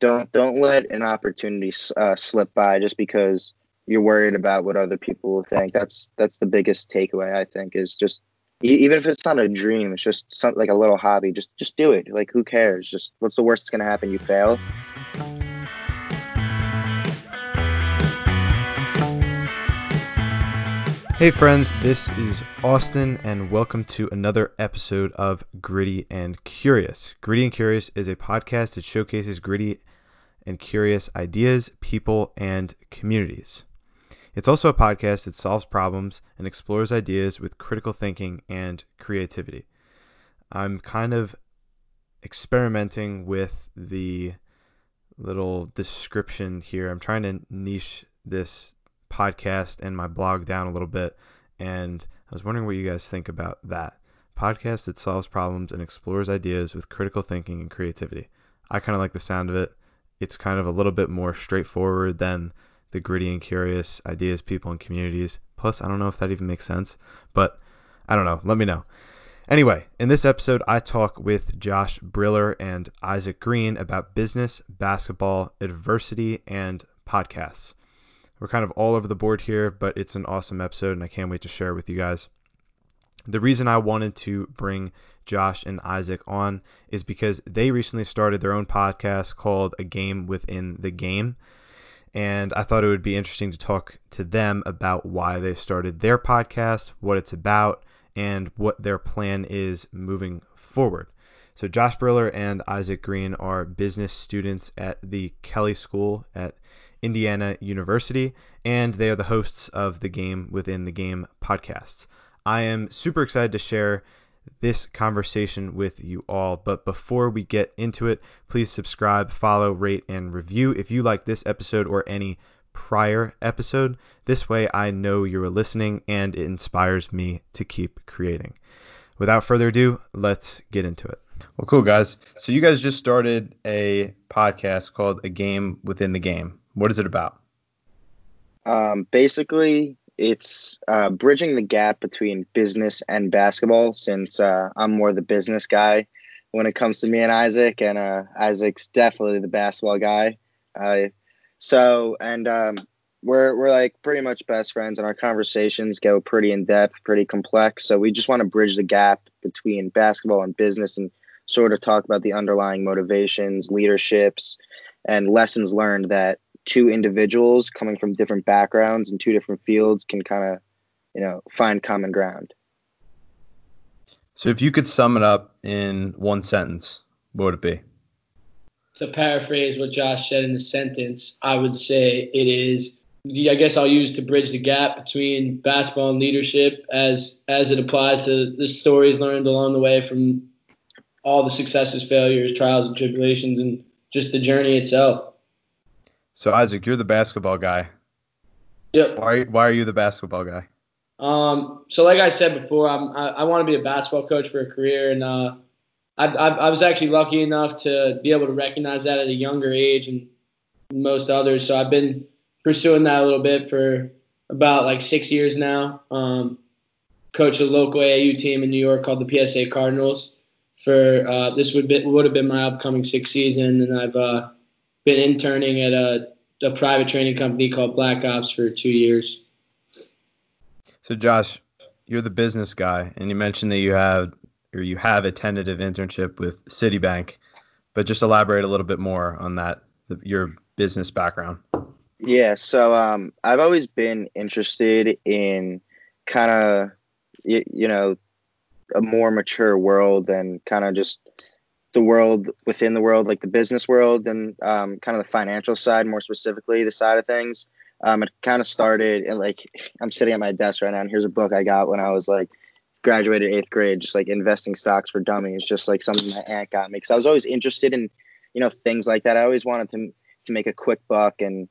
don't don't let an opportunity uh, slip by just because you're worried about what other people will think. That's that's the biggest takeaway I think is just even if it's not a dream, it's just like a little hobby. Just just do it. Like who cares? Just what's the worst that's gonna happen? You fail. Hey friends, this is Austin, and welcome to another episode of Gritty and Curious. Gritty and Curious is a podcast that showcases gritty and curious ideas, people, and communities. It's also a podcast that solves problems and explores ideas with critical thinking and creativity. I'm kind of experimenting with the little description here. I'm trying to niche this podcast and my blog down a little bit. And I was wondering what you guys think about that. Podcast that solves problems and explores ideas with critical thinking and creativity. I kind of like the sound of it. It's kind of a little bit more straightforward than the gritty and curious ideas, people, and communities. Plus, I don't know if that even makes sense, but I don't know. Let me know. Anyway, in this episode, I talk with Josh Briller and Isaac Green about business, basketball, adversity, and podcasts. We're kind of all over the board here, but it's an awesome episode, and I can't wait to share it with you guys. The reason I wanted to bring Josh and Isaac on is because they recently started their own podcast called A Game Within the Game. And I thought it would be interesting to talk to them about why they started their podcast, what it's about, and what their plan is moving forward. So, Josh Briller and Isaac Green are business students at the Kelley School at Indiana University, and they are the hosts of the Game Within the Game podcast. I am super excited to share this conversation with you all. But before we get into it, please subscribe, follow, rate, and review if you like this episode or any prior episode. This way, I know you're listening and it inspires me to keep creating. Without further ado, let's get into it. Well, cool, guys. So, you guys just started a podcast called A Game Within the Game. What is it about? Um, basically, it's uh, bridging the gap between business and basketball since uh, I'm more the business guy when it comes to me and Isaac, and uh, Isaac's definitely the basketball guy. So, and um, we're we're like pretty much best friends, and our conversations go pretty in depth, pretty complex. So we just want to bridge the gap between basketball and business, and sort of talk about the underlying motivations, leaderships, and lessons learned that two individuals coming from different backgrounds and two different fields can kind of, you know, find common ground. So if you could sum it up in one sentence, what would it be? To paraphrase what Josh said in the sentence, I would say it is I guess I'll use to bridge the gap between basketball and leadership as as it applies to the stories learned along the way from all the successes, failures, trials and tribulations and just the journey itself. So Isaac, you're the basketball guy. Yep. Why why are you the basketball guy? Um, so like I said before, I'm, I, I want to be a basketball coach for a career, and uh, I, I, I was actually lucky enough to be able to recognize that at a younger age and most others. So I've been pursuing that a little bit for about like six years now. Um, coach a local AAU team in New York called the PSA Cardinals. For uh, this would be, would have been my upcoming sixth season, and I've uh, been interning at a, a private training company called Black Ops for two years. So Josh, you're the business guy, and you mentioned that you have or you have a tentative internship with Citibank, but just elaborate a little bit more on that, your business background. Yeah, so um, I've always been interested in kind of, you, you know, a more mature world and kind of just the world within the world, like the business world and um, kind of the financial side, more specifically the side of things. Um, it kind of started and like I'm sitting at my desk right now, and here's a book I got when I was like graduated eighth grade, just like investing stocks for dummies, just like something my aunt got me. Because I was always interested in, you know, things like that. I always wanted to to make a quick buck, and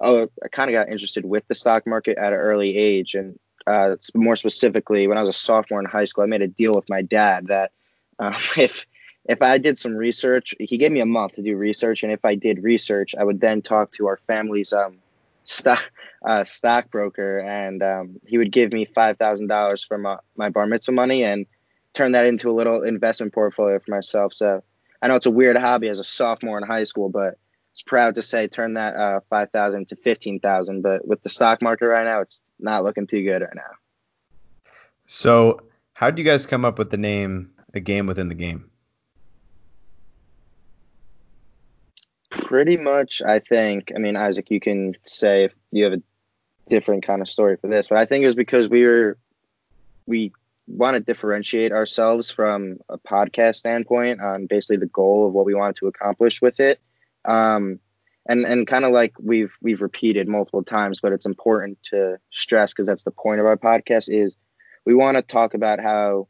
oh, I kind of got interested with the stock market at an early age, and uh, more specifically when I was a sophomore in high school, I made a deal with my dad that uh, if if I did some research, he gave me a month to do research, and if I did research, I would then talk to our family's um, stock uh, stockbroker, and um, he would give me five thousand dollars for my, my bar mitzvah money and turn that into a little investment portfolio for myself. So I know it's a weird hobby as a sophomore in high school, but was proud to say turn that uh, 5,000 to 15,000. But with the stock market right now, it's not looking too good right now. So, how did you guys come up with the name A Game Within the Game? Pretty much, I think. I mean, Isaac, you can say if you have a different kind of story for this, but I think it was because we were we want to differentiate ourselves from a podcast standpoint on basically the goal of what we wanted to accomplish with it. Um, and and kind of like we've we've repeated multiple times, but it's important to stress because that's the point of our podcast is we want to talk about how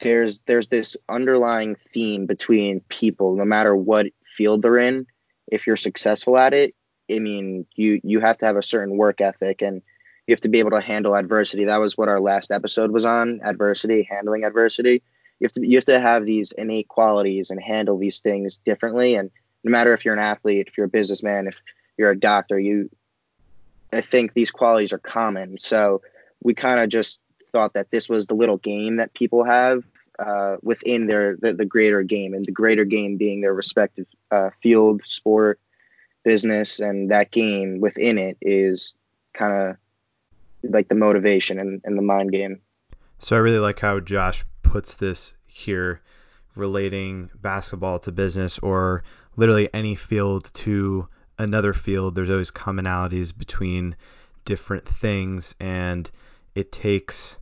there's there's this underlying theme between people, no matter what field they're in. If you're successful at it, I mean, you you have to have a certain work ethic and you have to be able to handle adversity. That was what our last episode was on, adversity, handling adversity. You have to you have to have these innate qualities and handle these things differently. And no matter if you're an athlete, if you're a businessman, if you're a doctor, you I think these qualities are common. So we kind of just thought that this was the little game that people have uh, within their the, the, greater game, and the greater game being their respective uh, field, sport, business, and that game within it is kind of like the motivation and, and the mind game. So I really like how Josh puts this here, relating basketball to business or literally any field to another field. There's always commonalities between different things, and it takes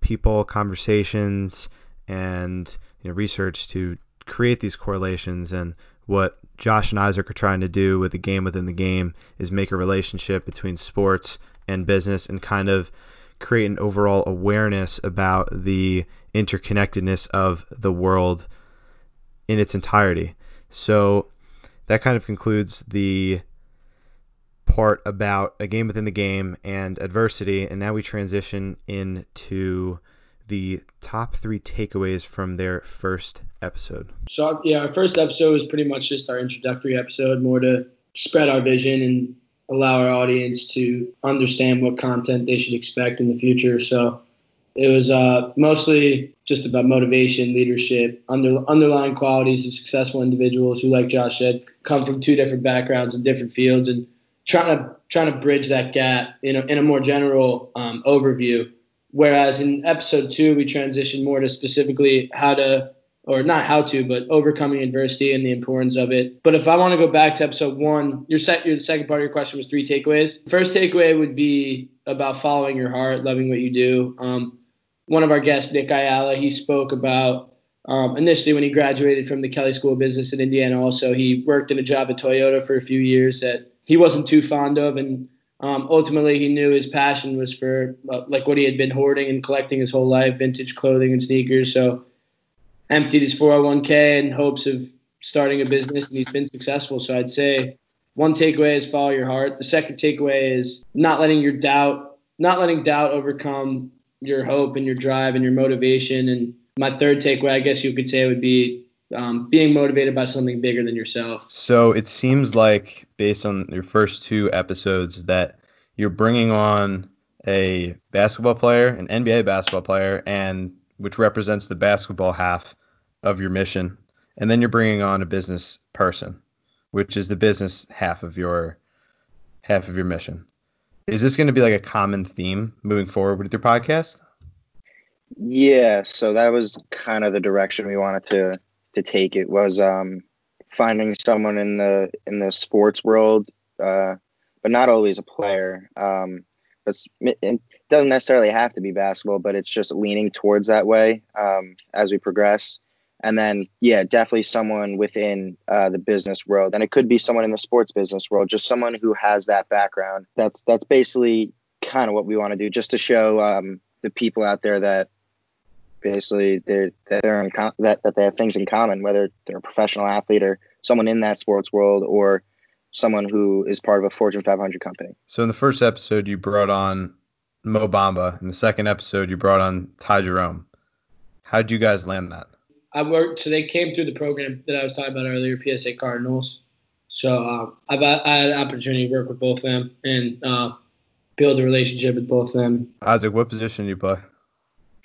people, conversations, and you know, research to create these correlations. And what Josh and Isaac are trying to do with the game within the game is make a relationship between sports and business and kind of create an overall awareness about the interconnectedness of the world in its entirety. So that kind of concludes the part about a game within the game and adversity. And now we transition into the top three takeaways from their first episode. So, yeah, our first episode was pretty much just our introductory episode, more to spread our vision and allow our audience to understand what content they should expect in the future. So it was uh, mostly just about motivation, leadership, under, underlying qualities of successful individuals who, like Josh said, come from two different backgrounds and different fields, and trying to trying to bridge that gap in a, in a more general um, overview. Whereas in episode two, we transitioned more to specifically how to or not how to, but overcoming adversity and the importance of it. But if I want to go back to episode one, your, your second part of your question was three takeaways. First takeaway would be about following your heart, loving what you do. Um, one of our guests, Nick Ayala, he spoke about um, initially when he graduated from the Kelley School of Business in Indiana. Also, he worked in a job at Toyota for a few years that he wasn't too fond of, and um, ultimately he knew his passion was for uh, like what he had been hoarding and collecting his whole life, vintage clothing and sneakers. So emptied his 401k in hopes of starting a business, and he's been successful. So I'd say one takeaway is follow your heart. The second takeaway is not letting your doubt, not letting doubt overcome your hope and your drive and your motivation. And my third takeaway, I guess you could say, would be um, being motivated by something bigger than yourself. So it seems like, based on your first two episodes, that you're bringing on a basketball player, an NBA basketball player, and which represents the basketball half of your mission, and then you're bringing on a business person, which is the business half of your half of your mission. Is this going to be like a common theme moving forward with your podcast? Yeah, so that was kind of the direction we wanted to to take it was um, finding someone in the in the sports world, uh, but not always a player. Um, but it doesn't necessarily have to be basketball, but it's just leaning towards that way um, as we progress. And then yeah definitely someone within uh, the business world. And it could be someone in the sports business world just someone who has that background. That's that's basically kind of what we want to do just to show um, the people out there that basically they're that they're in com- that, that they have things in common whether they're a professional athlete or someone in that sports world or someone who is part of a fortune 500 company so in the first episode you brought on mo bamba in the second episode you brought on ty jerome how did you guys land that I worked, so they came through the program that I was talking about earlier, PSA Cardinals. So um, I've I had an opportunity to work with both of them and uh, build a relationship with both of them. Isaac, what position do you play?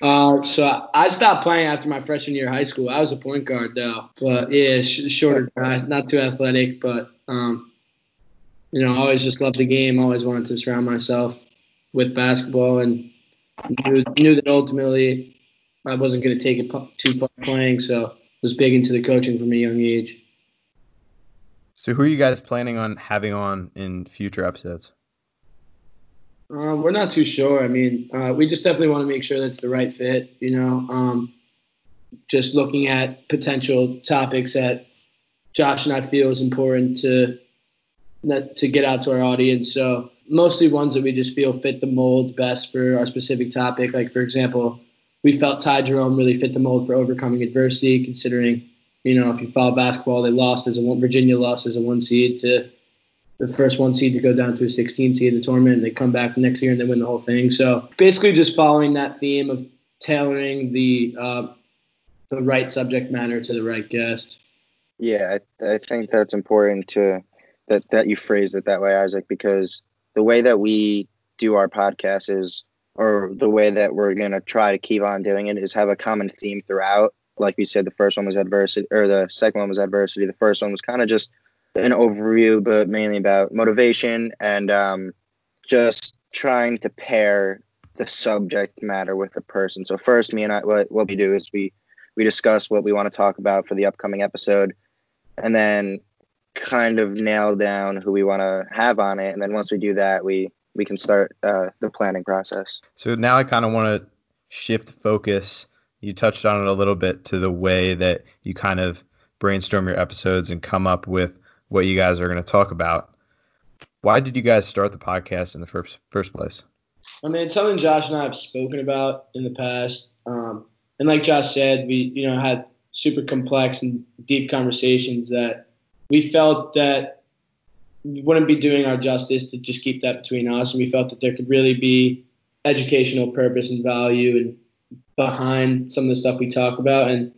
Uh, so I stopped playing after my freshman year of high school. I was a point guard though, but yeah, sh- shorter guy, not too athletic, but um, you know, I always just loved the game. Always wanted to surround myself with basketball, and knew, knew that ultimately I wasn't going to take it too far playing. So was big into the coaching from a young age. So who are you guys planning on having on in future episodes? Uh, we're not too sure. I mean, uh, we just definitely want to make sure that's the right fit. You know, um, just looking at potential topics that Josh and I feel is important to to get out to our audience. So mostly ones that we just feel fit the mold best for our specific topic. Like for example, we felt Ty Jerome really fit the mold for overcoming adversity, considering you know if you follow basketball, they lost as a one, Virginia lost as a one seed to the first one seed to go down to a 16 seed in the tournament, and they come back next year and they win the whole thing. So basically, just following that theme of tailoring the uh, the right subject matter to the right guest. Yeah, I, I think that's important to that that you phrase it that way, Isaac, because the way that we do our podcast is, or the way that we're gonna try to keep on doing it is have a common theme throughout. Like we said, the first one was adversity, or the second one was adversity. The first one was kind of just an overview, but mainly about motivation and um, just trying to pair the subject matter with the person. So first, me and I, what, what we do is we we discuss what we want to talk about for the upcoming episode, and then kind of nail down who we want to have on it. And then once we do that, we we can start uh, the planning process. So now I kind of want to shift focus. You touched on it a little bit to the way that you kind of brainstorm your episodes and come up with what you guys are going to talk about. Why did you guys start the podcast in the first first place? I mean, it's something Josh and I have spoken about in the past. Um, and like Josh said, we you know had super complex and deep conversations that we felt that we wouldn't be doing our justice to just keep that between us. And we felt that there could really be educational purpose and value and behind some of the stuff we talk about. And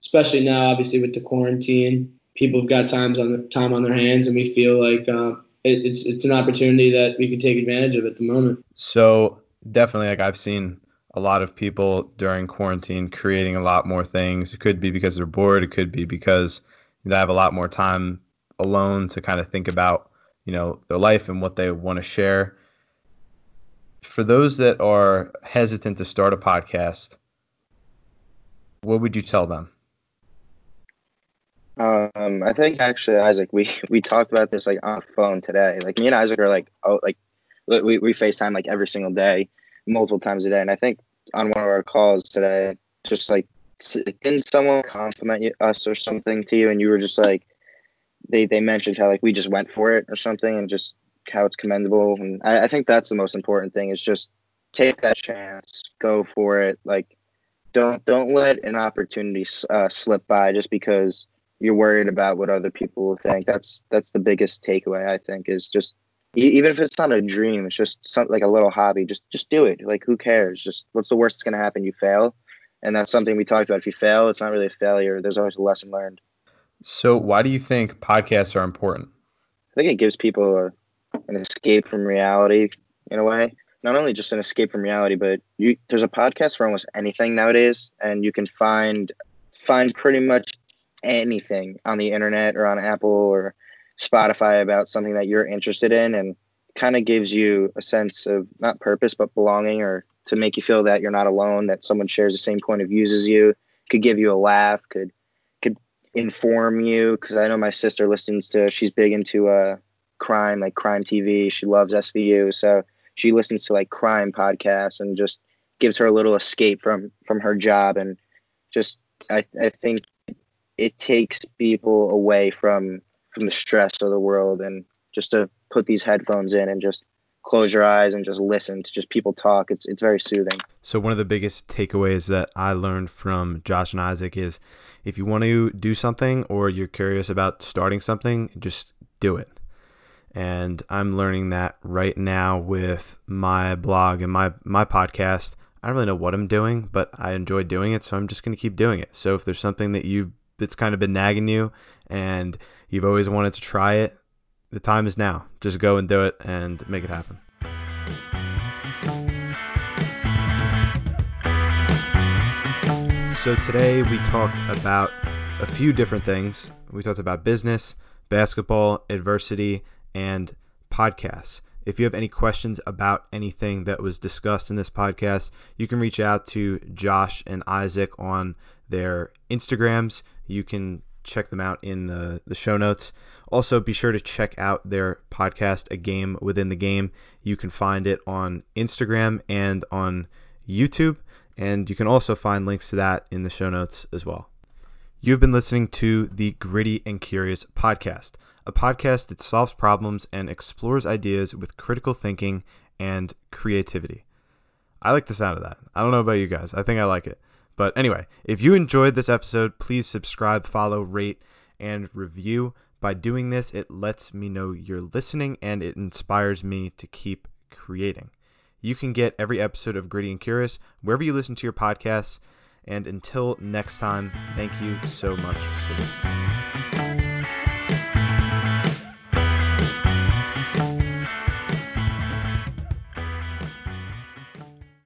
especially now, obviously with the quarantine, people have got times on the time on their hands, and we feel like uh, it, it's it's an opportunity that we can take advantage of at the moment. So definitely, like I've seen a lot of people during quarantine creating a lot more things. It could be because they're bored. It could be because they have a lot more time alone to kind of think about, you know, their life and what they want to share. For those that are hesitant to start a podcast, what would you tell them? Um, I think actually, Isaac, we we talked about this like on phone today. Like me and Isaac are like, oh, like we we Facetime like every single day, multiple times a day. And I think on one of our calls today, just like didn't someone compliment you, us or something to you, and you were just like, they they mentioned how like we just went for it or something, and just how it's commendable. And I, I think that's the most important thing is just take that chance, go for it. Like don't don't let an opportunity uh, slip by just because you're worried about what other people will think. That's that's the biggest takeaway I think is just even if it's not a dream, it's just something like a little hobby. Just just do it. Like who cares? Just what's the worst that's gonna happen? You fail, and that's something we talked about. If you fail, it's not really a failure. There's always a lesson learned. So why do you think podcasts are important? I think it gives people a, an escape from reality in a way. Not only just an escape from reality, but you, there's a podcast for almost anything nowadays, and you can find find pretty much anything on the internet or on Apple or Spotify about something that you're interested in and kind of gives you a sense of not purpose but belonging or to make you feel that you're not alone that someone shares the same point of views as you could give you a laugh could could inform you. Because i know my sister listens to she's big into uh crime like crime tv she loves svu so she listens to like crime podcasts and just gives her a little escape from from her job and just i i think it takes people away from from the stress of the world and just to put these headphones in and just close your eyes and just listen to just people talk. It's it's very soothing. So one of the biggest takeaways that i learned from josh and isaac is if you want to do something or you're curious about starting something just do it. And i'm learning that right now with my blog and my my podcast. I don't really know what i'm doing but i enjoy doing it so i'm just going to keep doing it. So if there's something that you've that's kind of been nagging you and you've always wanted to try it, the time is now. Just go and do it and make it happen. So today we talked about a few different things. We talked about business, basketball, adversity, and podcasts. If you have any questions about anything that was discussed in this podcast, you can reach out to Josh and Isaac on their Instagrams. You can check them out in the, the show notes. Also, be sure to check out their podcast, A Game Within the Game. You can find it on Instagram and on YouTube, and you can also find links to that in the show notes as well. You've been listening to the Gritty and Curious podcast, a podcast that solves problems and explores ideas with critical thinking and creativity. I like the sound of that. I don't know about you guys. I think I like it. But anyway, if you enjoyed this episode, please subscribe, follow, rate, and review. By doing this, it lets me know you're listening and it inspires me to keep creating. You can get every episode of Gritty and Curious wherever you listen to your podcasts. And until next time, thank you so much for listening.